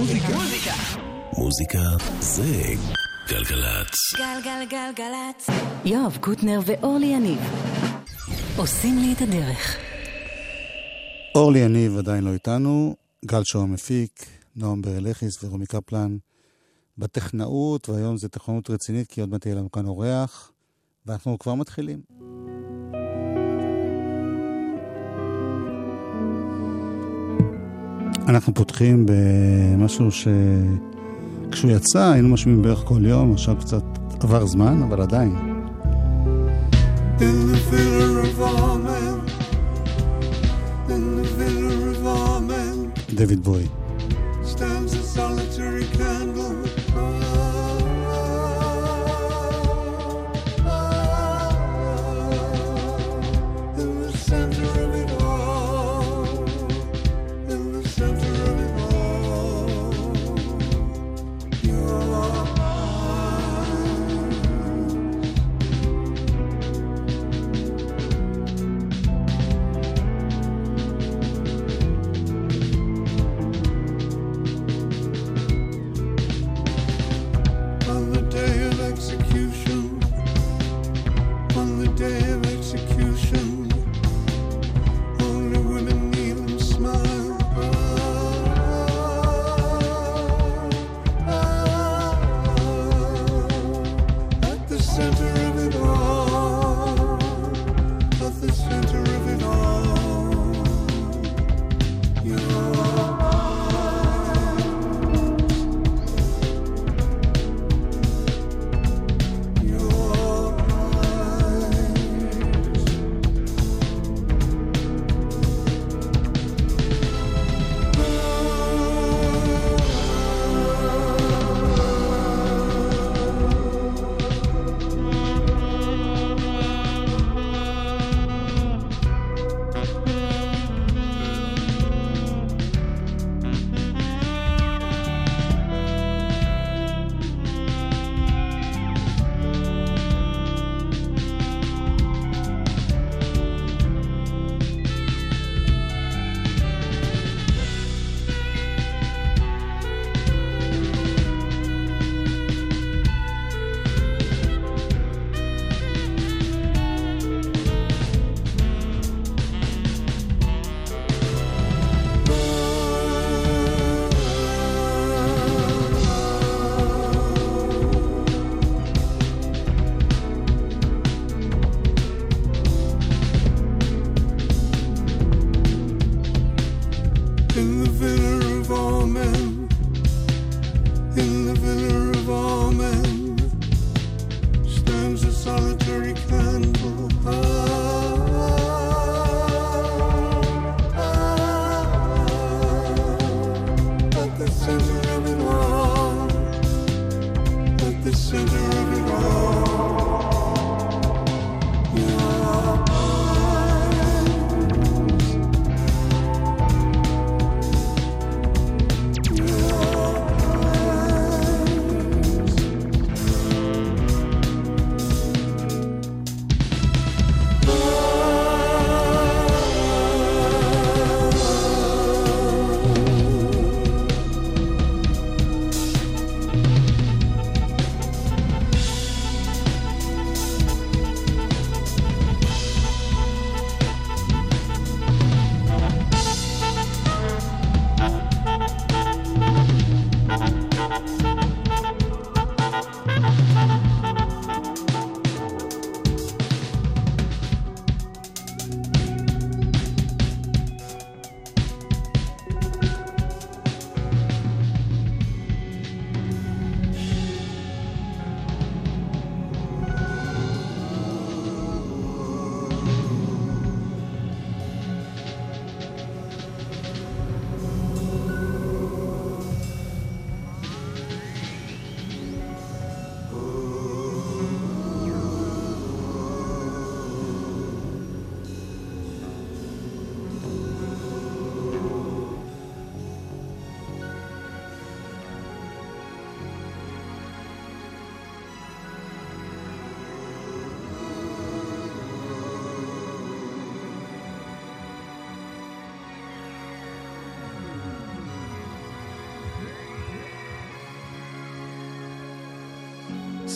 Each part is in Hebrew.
מוזיקה. מוזיקה זה גלגלצ. גלגלגלגלצ. יואב קוטנר ואורלי יניב עושים לי את הדרך. אורלי יניב עדיין לא איתנו, גל שואו המפיק, נועם ברלכיס ורומי קפלן בטכנאות, והיום זה טכנאות רצינית כי עוד מעט יהיה לנו כאן אורח, ואנחנו כבר מתחילים. אנחנו פותחים במשהו ש... כשהוא יצא היינו משמיעים בערך כל יום, עכשיו קצת עבר זמן, אבל עדיין. דויד בוי.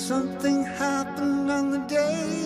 Something happened on the day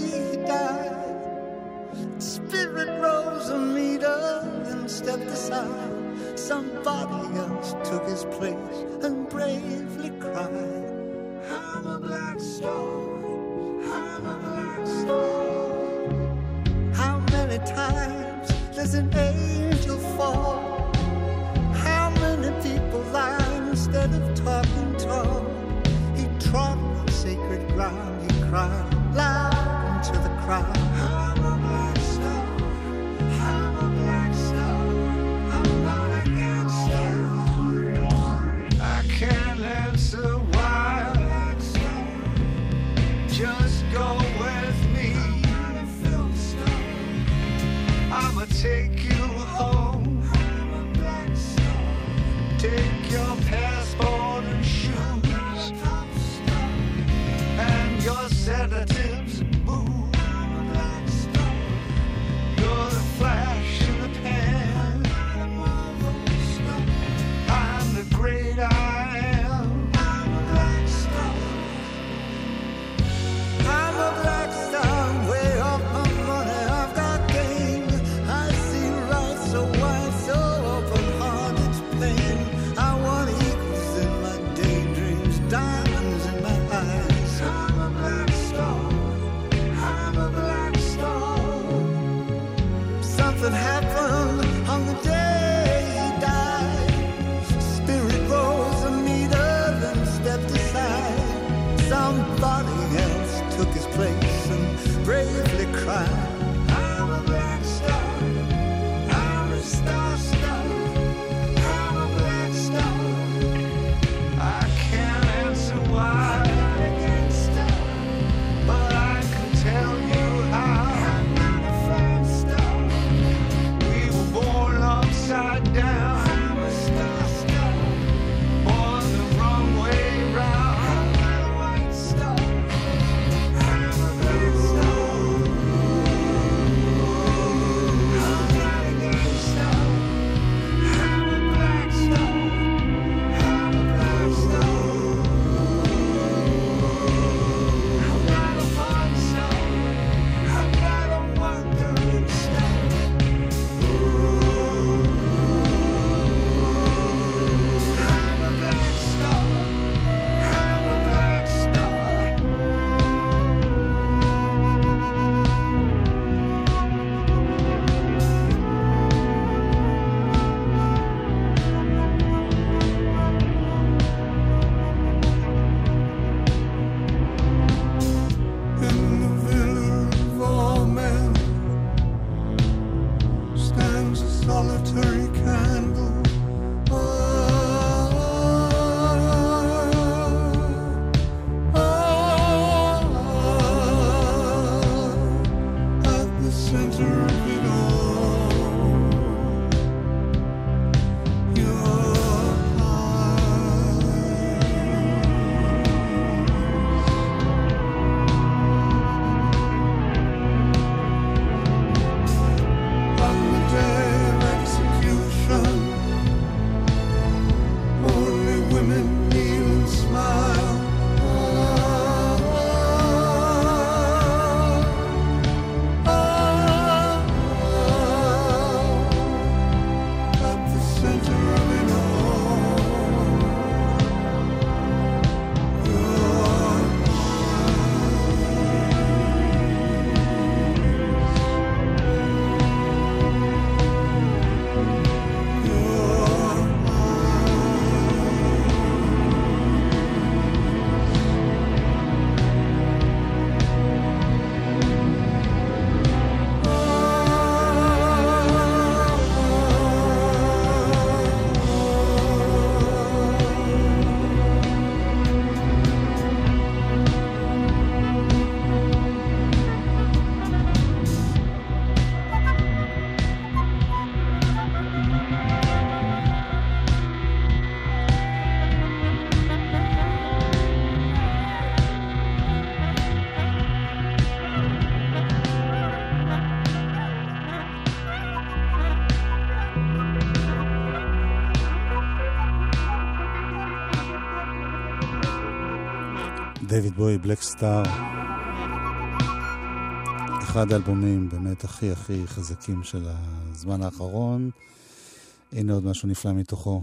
דייוויד בוי, בלק סטאר. אחד האלבומים באמת הכי הכי חזקים של הזמן האחרון. הנה עוד משהו נפלא מתוכו.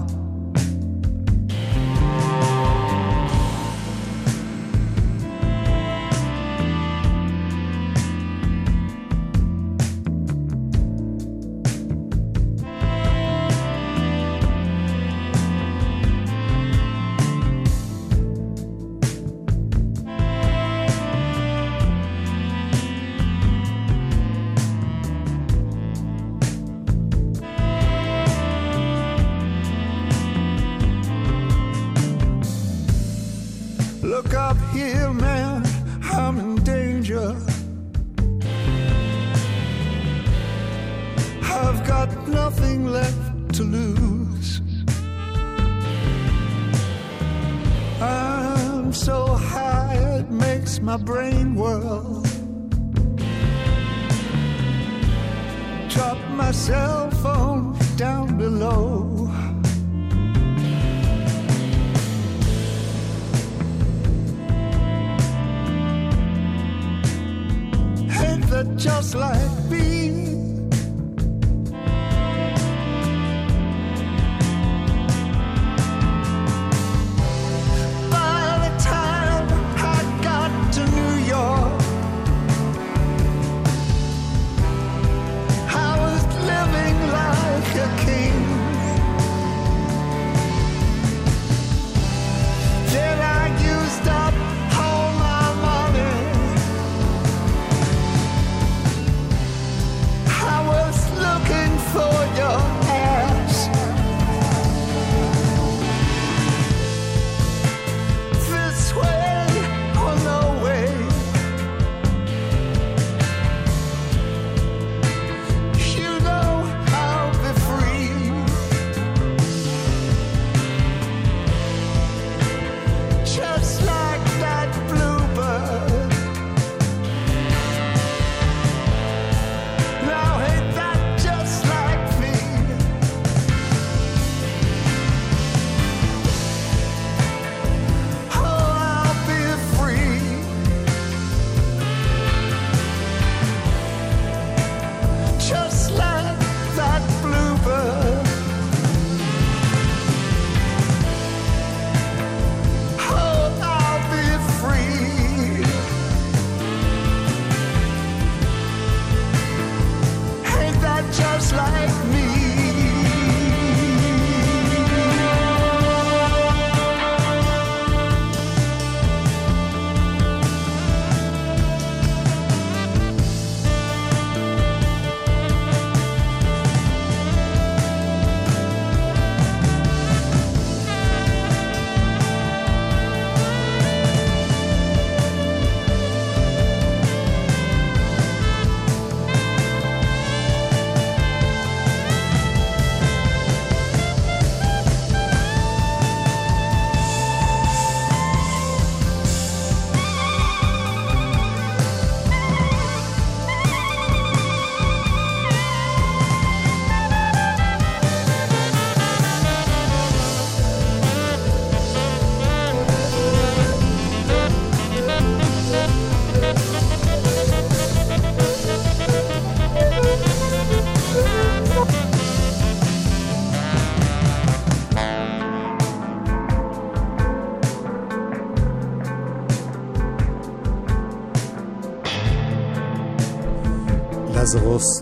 just like me.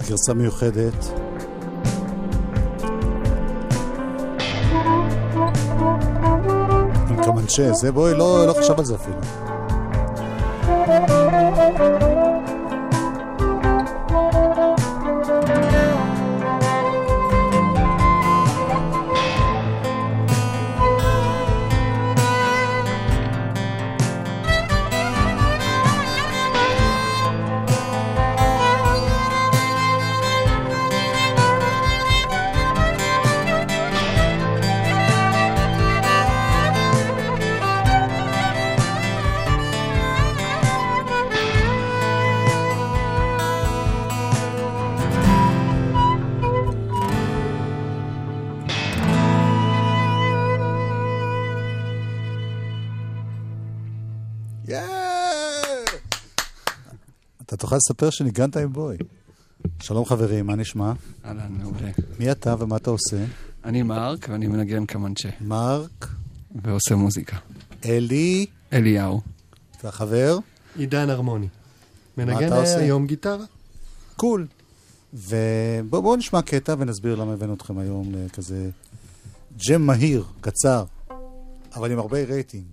גרסה מיוחדת. עם קמנצ'ה, זה בואי, לא, לא חשב על זה אפילו. תוכל לספר שניגנת עם בוי. שלום חברים, מה נשמע? אהלן, מעולה. מי אתה ומה אתה עושה? אני מרק ואני מנגן קמנצ'ה מרק, ועושה מוזיקה. אלי אליהו. והחבר? עידן הרמוני. מנגן עושה? היום גיטרה. קול. ובואו נשמע קטע ונסביר למה הבאנו אתכם היום לכזה ג'ם מהיר, קצר, אבל עם הרבה רייטינג.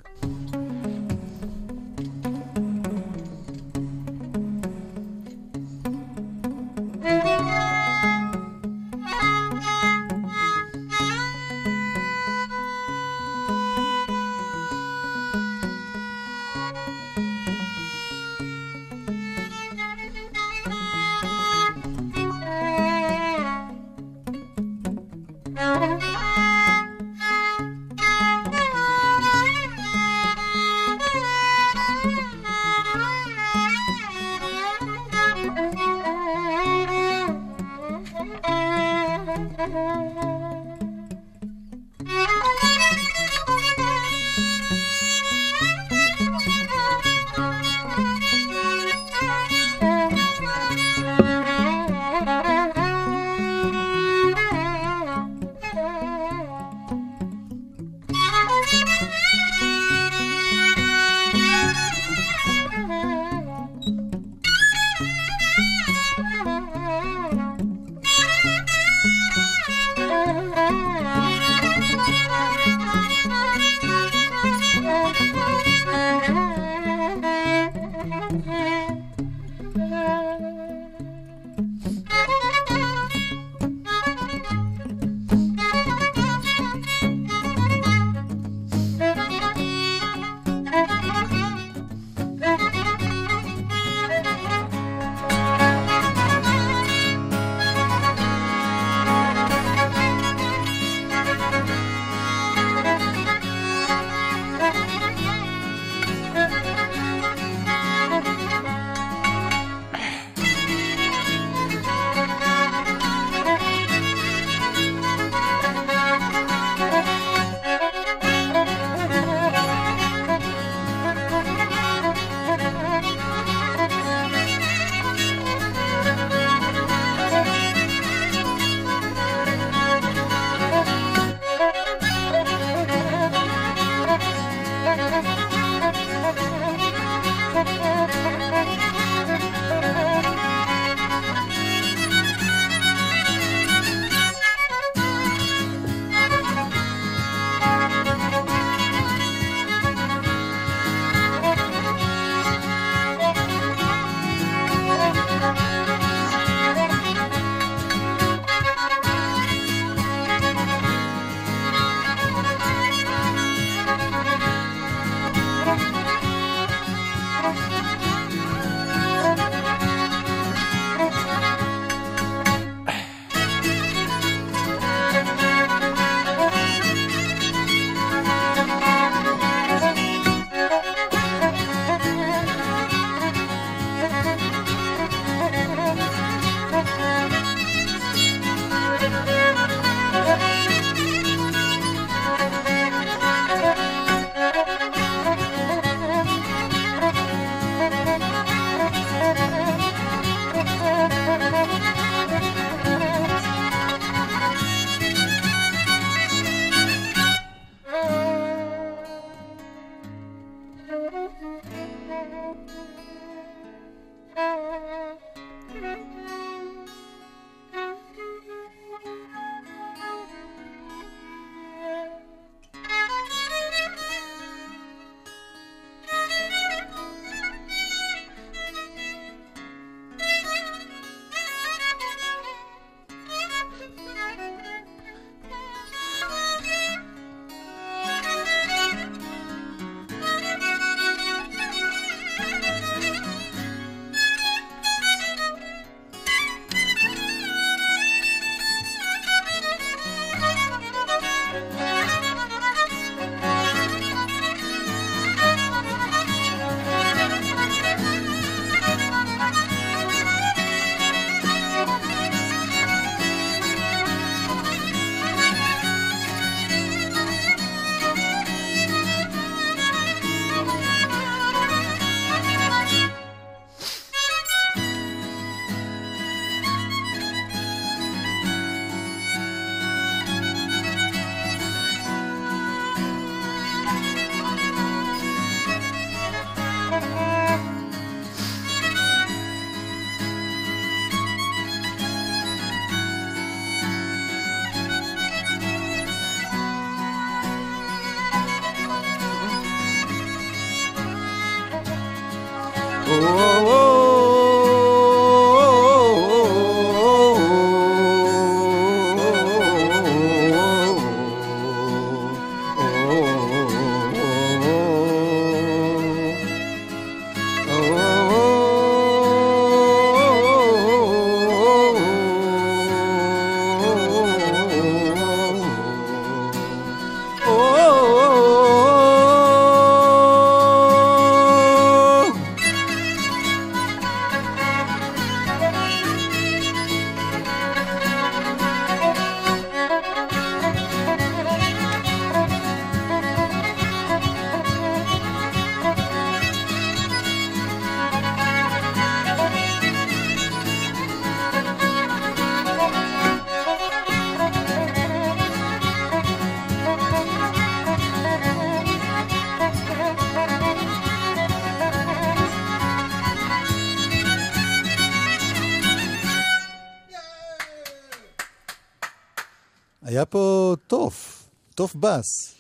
תוף בס.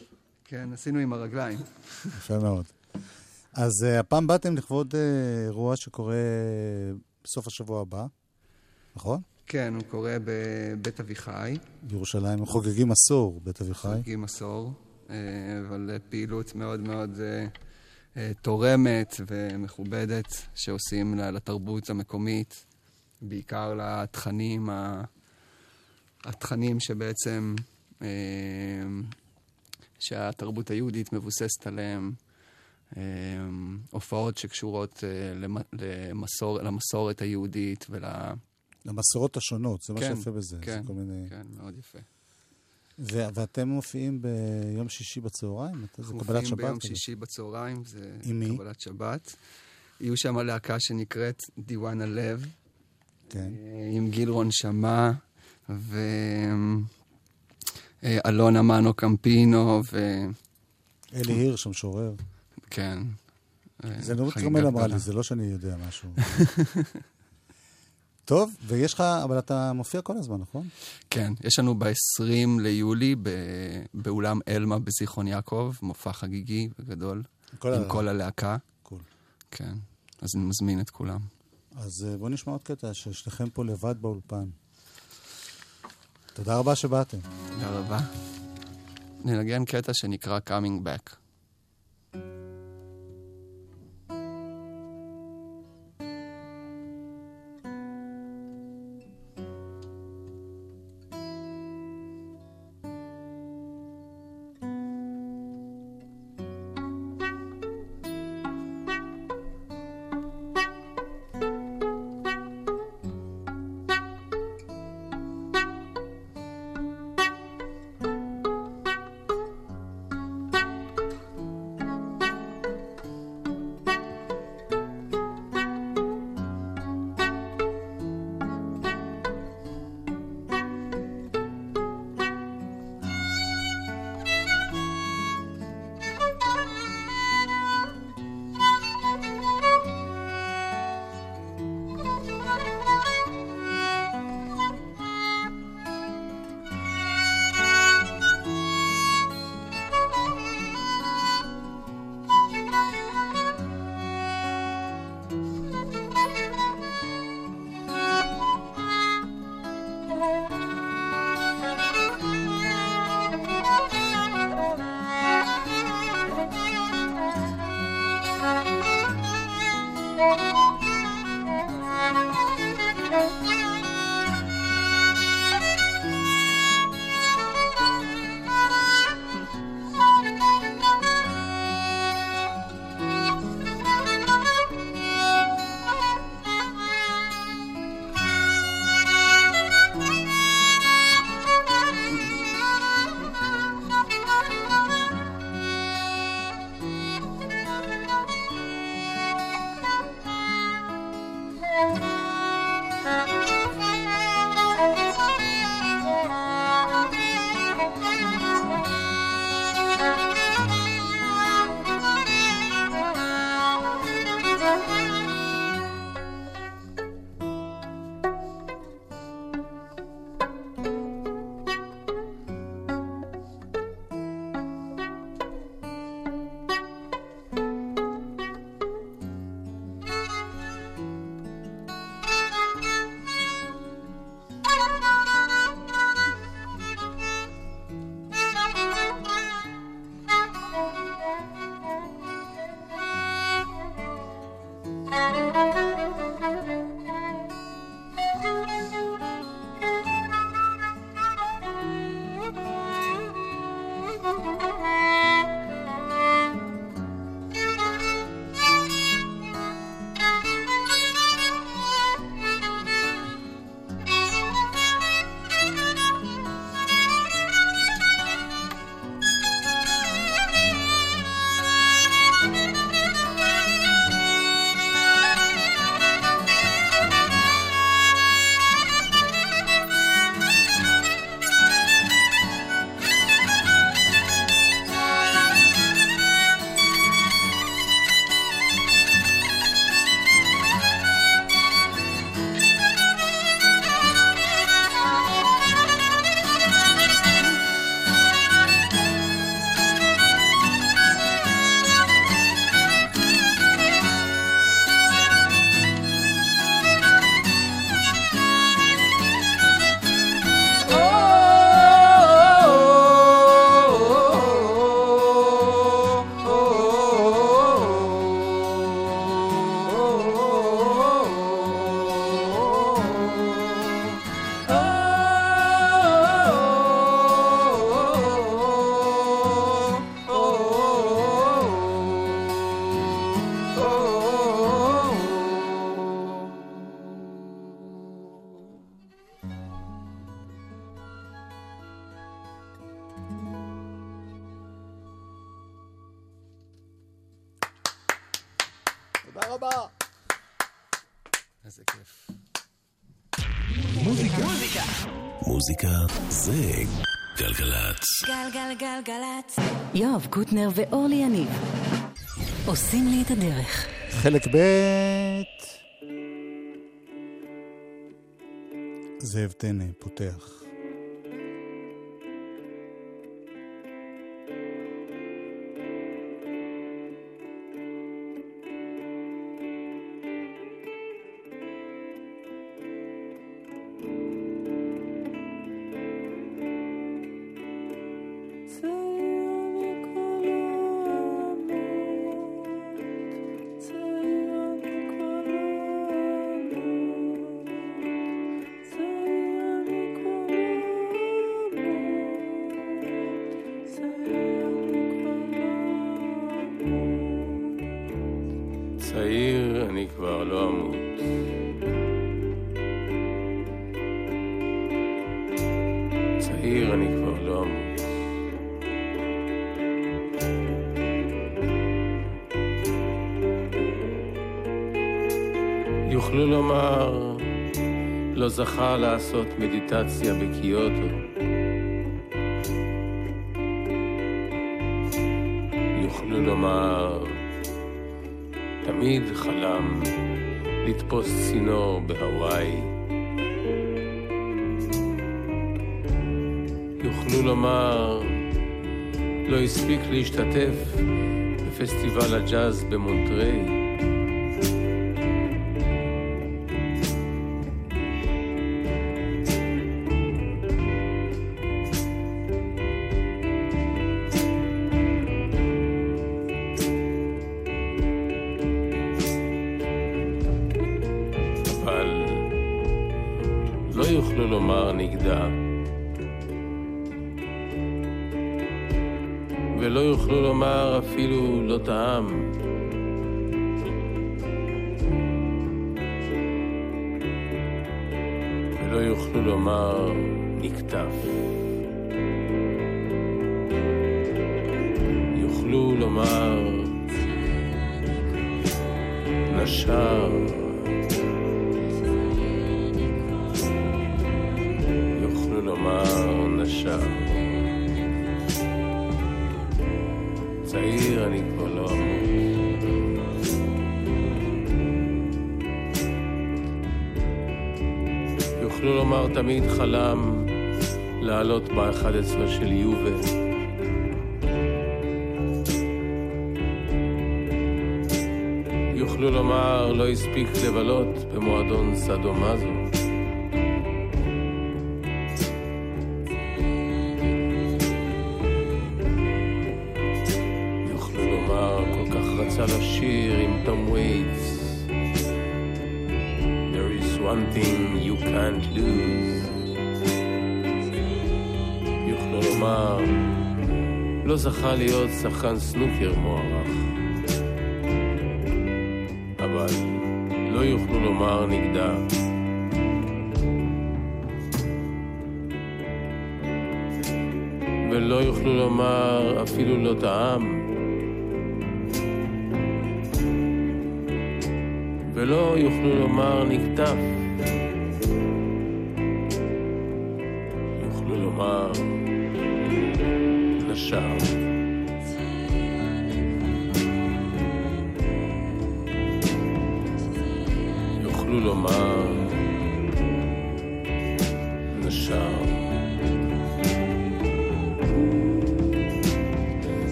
כן, עשינו עם הרגליים. יפה מאוד. אז uh, הפעם באתם לכבוד uh, אירוע שקורה בסוף השבוע הבא, נכון? כן, הוא קורה בבית אביחי. בירושלים, הם חוגגים עשור, בית אביחי. חוגגים עשור, אה, אבל פעילות מאוד מאוד תורמת ומכובדת שעושים לתרבות המקומית, בעיקר לתכנים, התכנים שבעצם, שהתרבות היהודית מבוססת עליהם. הופעות שקשורות למסור, למסורת היהודית ול... למסורות השונות, זה כן, מה שיפה בזה. כן, זה כל מיני... כן, מאוד יפה. ו- ואתם מופיעים ביום שישי בצהריים? זה קבלת שבת? מופיעים ביום כזה. שישי בצהריים, זה? קבלת שבת. יהיו שם להקה שנקראת דיוואן הלב. כן. אה, עם גילרון שמע, ואלונה מנו קמפינו, ו... אלי הירש, המשורר. כן. זה נורית כרמל אמרה לי, זה לא שאני יודע משהו. טוב, ויש לך, אבל אתה מופיע כל הזמן, נכון? כן, יש לנו ב-20 ליולי באולם אלמה בזיכרון יעקב, מופע חגיגי וגדול, כל עם ה... כל הלהקה. קול. כן, אז אני מזמין את כולם. אז אה, בואו נשמע עוד קטע, ששניכם פה לבד באולפן. תודה רבה שבאתם. תודה רבה. ננגן קטע שנקרא Coming Back. גלגלגלגלצ. יואב קוטנר ואורלי יניב עושים לי את הדרך. חלק ב' זאב טנא פותח. מדיטציה בקיוטו. יוכלו לומר, תמיד חלם לתפוס צינור בהוואי. יוכלו לומר, לא הספיק להשתתף בפסטיבל הג'אז במונטריי. לומר נגדע. ולא יוכלו לומר אפילו לא טעם. ולא יוכלו לומר נקטף. יוכלו לומר נשר. תמיד חלם לעלות ב-11 של יובל. יוכלו לומר לא הספיק לבלות במועדון סדומזו. יוכלו לשיר עם תום וייטס. There is one thing you can't lose. כלומר, לא זכה להיות שחקן סנוקר מוערך. אבל לא יוכלו לומר נגדה. ולא יוכלו לומר אפילו לא טעם. יוכלו לומר נקטף. יוכלו לומר show. יוכלו לומר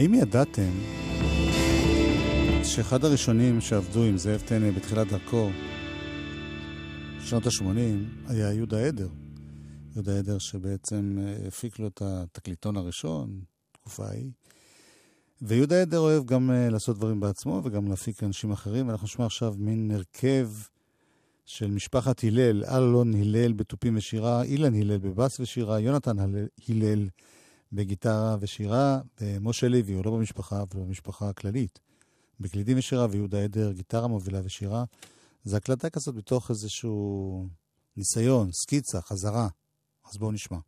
ידעתם שאחד הראשונים שעבדו עם זאב טנא בתחילת דרכו, שנות ה-80, היה יהודה עדר. יהודה עדר שבעצם אה, הפיק לו את התקליטון הראשון, תקופה ההיא. ויהודה עדר אוהב גם uh, לעשות דברים בעצמו וגם להפיק אנשים אחרים, ואנחנו נשמע עכשיו מין הרכב של משפחת הלל, אלון הלל בתופים ושירה, אילן הלל בבאס ושירה, יונתן הלל בגיטרה ושירה, ומשה לוי, הוא לא במשפחה, אבל במשפחה הכללית, בקלידים ושירה, ויהודה עדר, גיטרה מובילה ושירה. זה הקלטה כזאת בתוך איזשהו ניסיון, סקיצה, חזרה. אז בואו נשמע.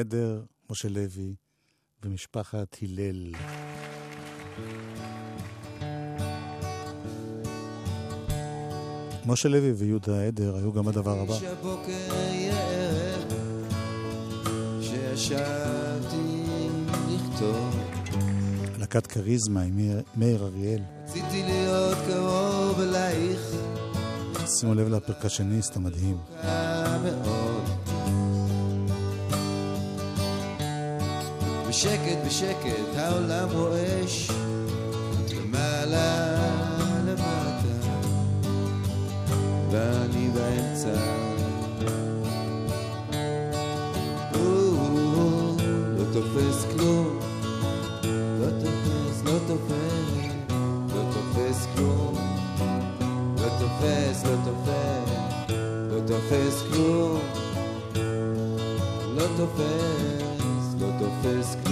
עדר, משה לוי ומשפחת הלל. משה לוי ויהודה עדר היו גם הדבר הבא. להקת כריזמה עם מאיר- אריאל. רציתי להיות קרוב אלייך, שימו לב לפרקשניסט המדהים. מאוד. בשקט בשקט העולם רועש, למעלה למטה, ואני באמצע. לא תופס כלום, לא תופס, לא תופס, לא תופס כלום. לא תופס, לא תופס, לא תופס כלום. לא תופס, לא תופס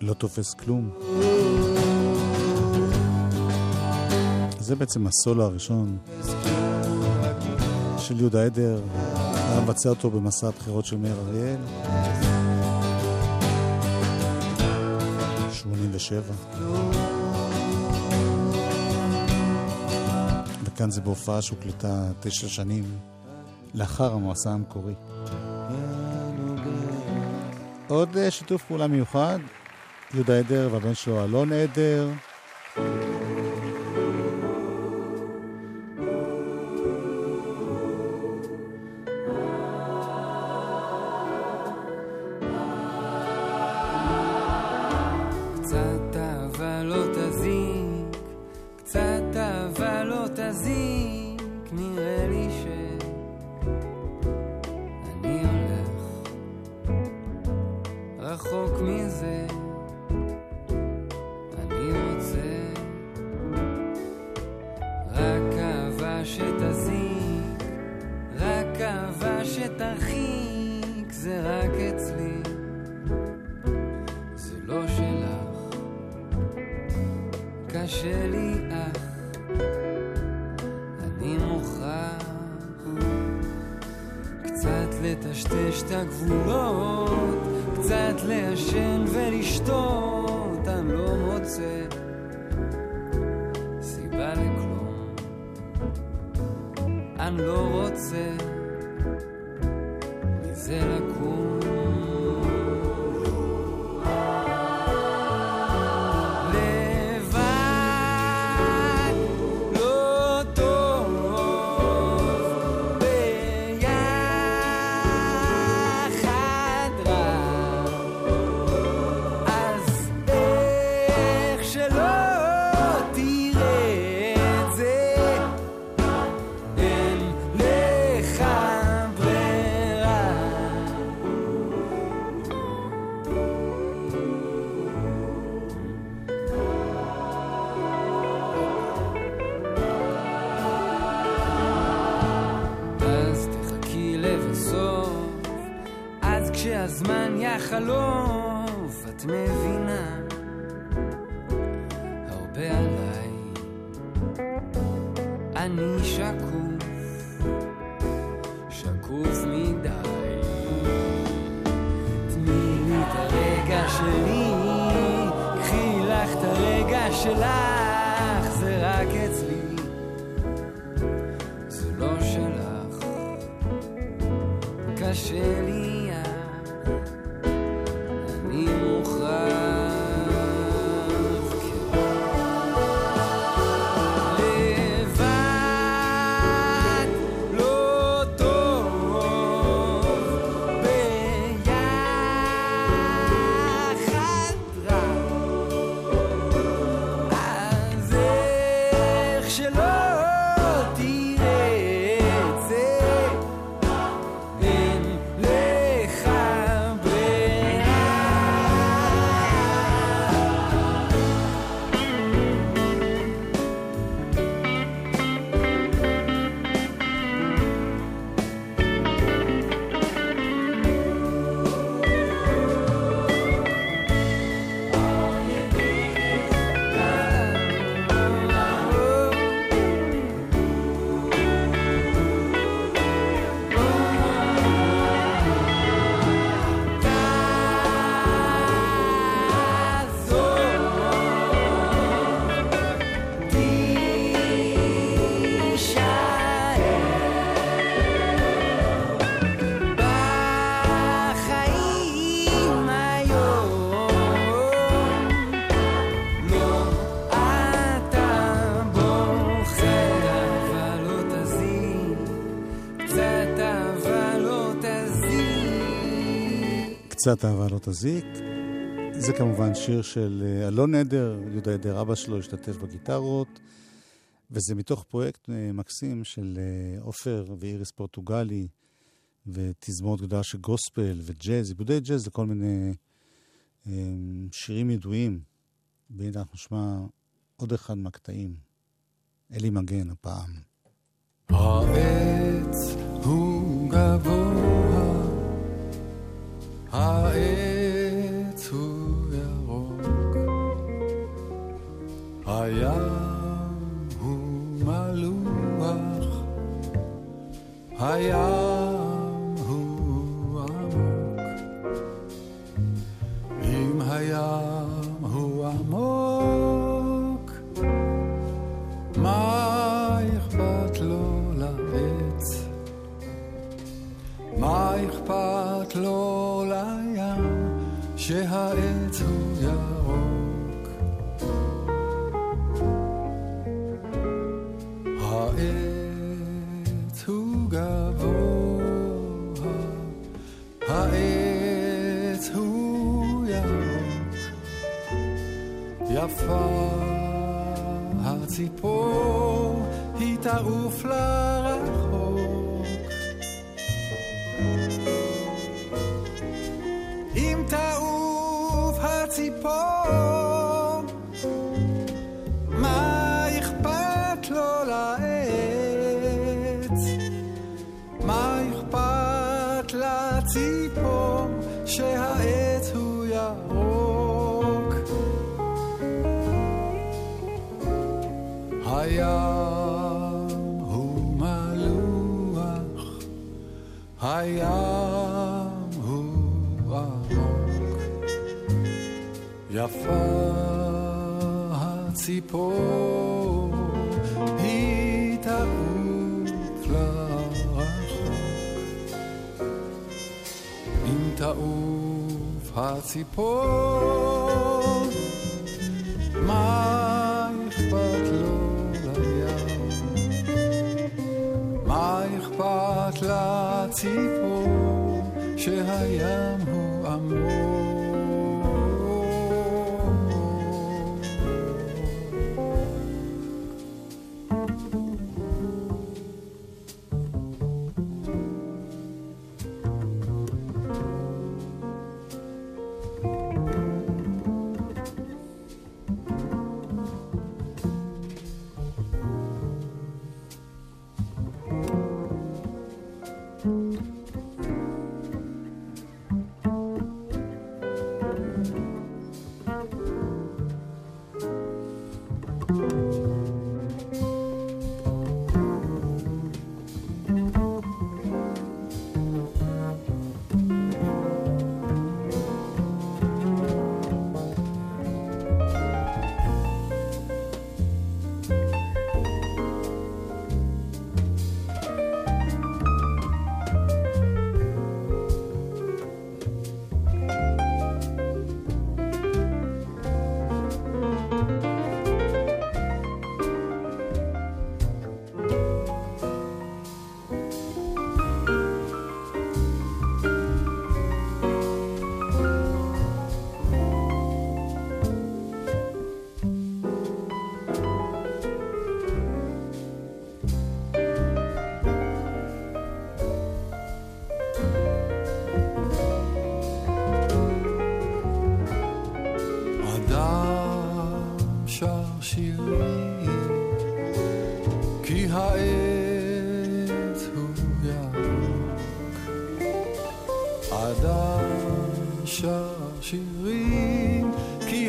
לא תופס כלום. זה בעצם הסולו הראשון של יהודה עדר, היה מבצע אותו במסע הבחירות של מאיר אריאל. 87. וכאן זה בהופעה שהוקלטה תשע שנים לאחר המועסה המקורי. עוד אה, שיתוף פעולה מיוחד, יהודה עדר והבן שלו אלון עדר. לטשטש את הגבולות, קצת לעשן ולשתות, אני לא מוצא סיבה לכלום, אני לא רוצה מזה לקום. me. קצת אהבה לא תזיק. זה כמובן שיר של אה, אלון עדר, יהודה עדר, אבא שלו השתתף בגיטרות, וזה מתוך פרויקט אה, מקסים של אה, עופר ואיריס פורטוגלי, ותזמורת גדולה של גוספל וג'אז, עיבודי ג'אז לכל מיני אה, שירים ידועים. והנה אנחנו נשמע עוד אחד מהקטעים. אלי מגן הפעם. העץ הוא גבוה, העץ הוא ירוק, הים הוא מלוח, הים תעוף הציפור, מה אכפת לו לים? מה אכפת לציפור שהים הוא עמוק?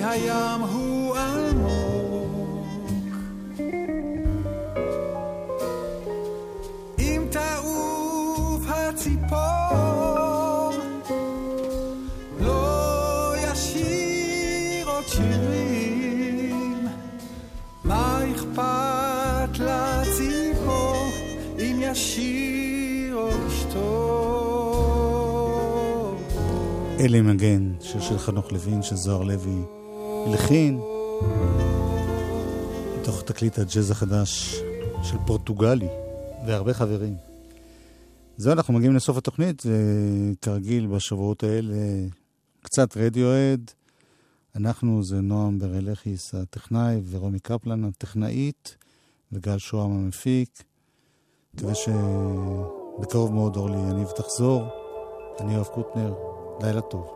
הים הוא עמוק. אם תעוף הציפור, לא ישיר עוד שירים, מה אכפת לציפור אם ישיר או ישתור? אלי מגן, שיר של חנוך לוין, שזוהר לוי הלחין, מתוך תקליט הג'אז החדש של פורטוגלי, והרבה חברים. זהו, אנחנו מגיעים לסוף התוכנית, וכרגיל בשבועות האלה, קצת רדיואד. אנחנו זה נועם ברלכיס הטכנאי, ורומי קפלן הטכנאית, וגל שוהם המפיק. מקווה שבקרוב מאוד אורלי יניב תחזור. אני יואב קוטנר, לילה טוב.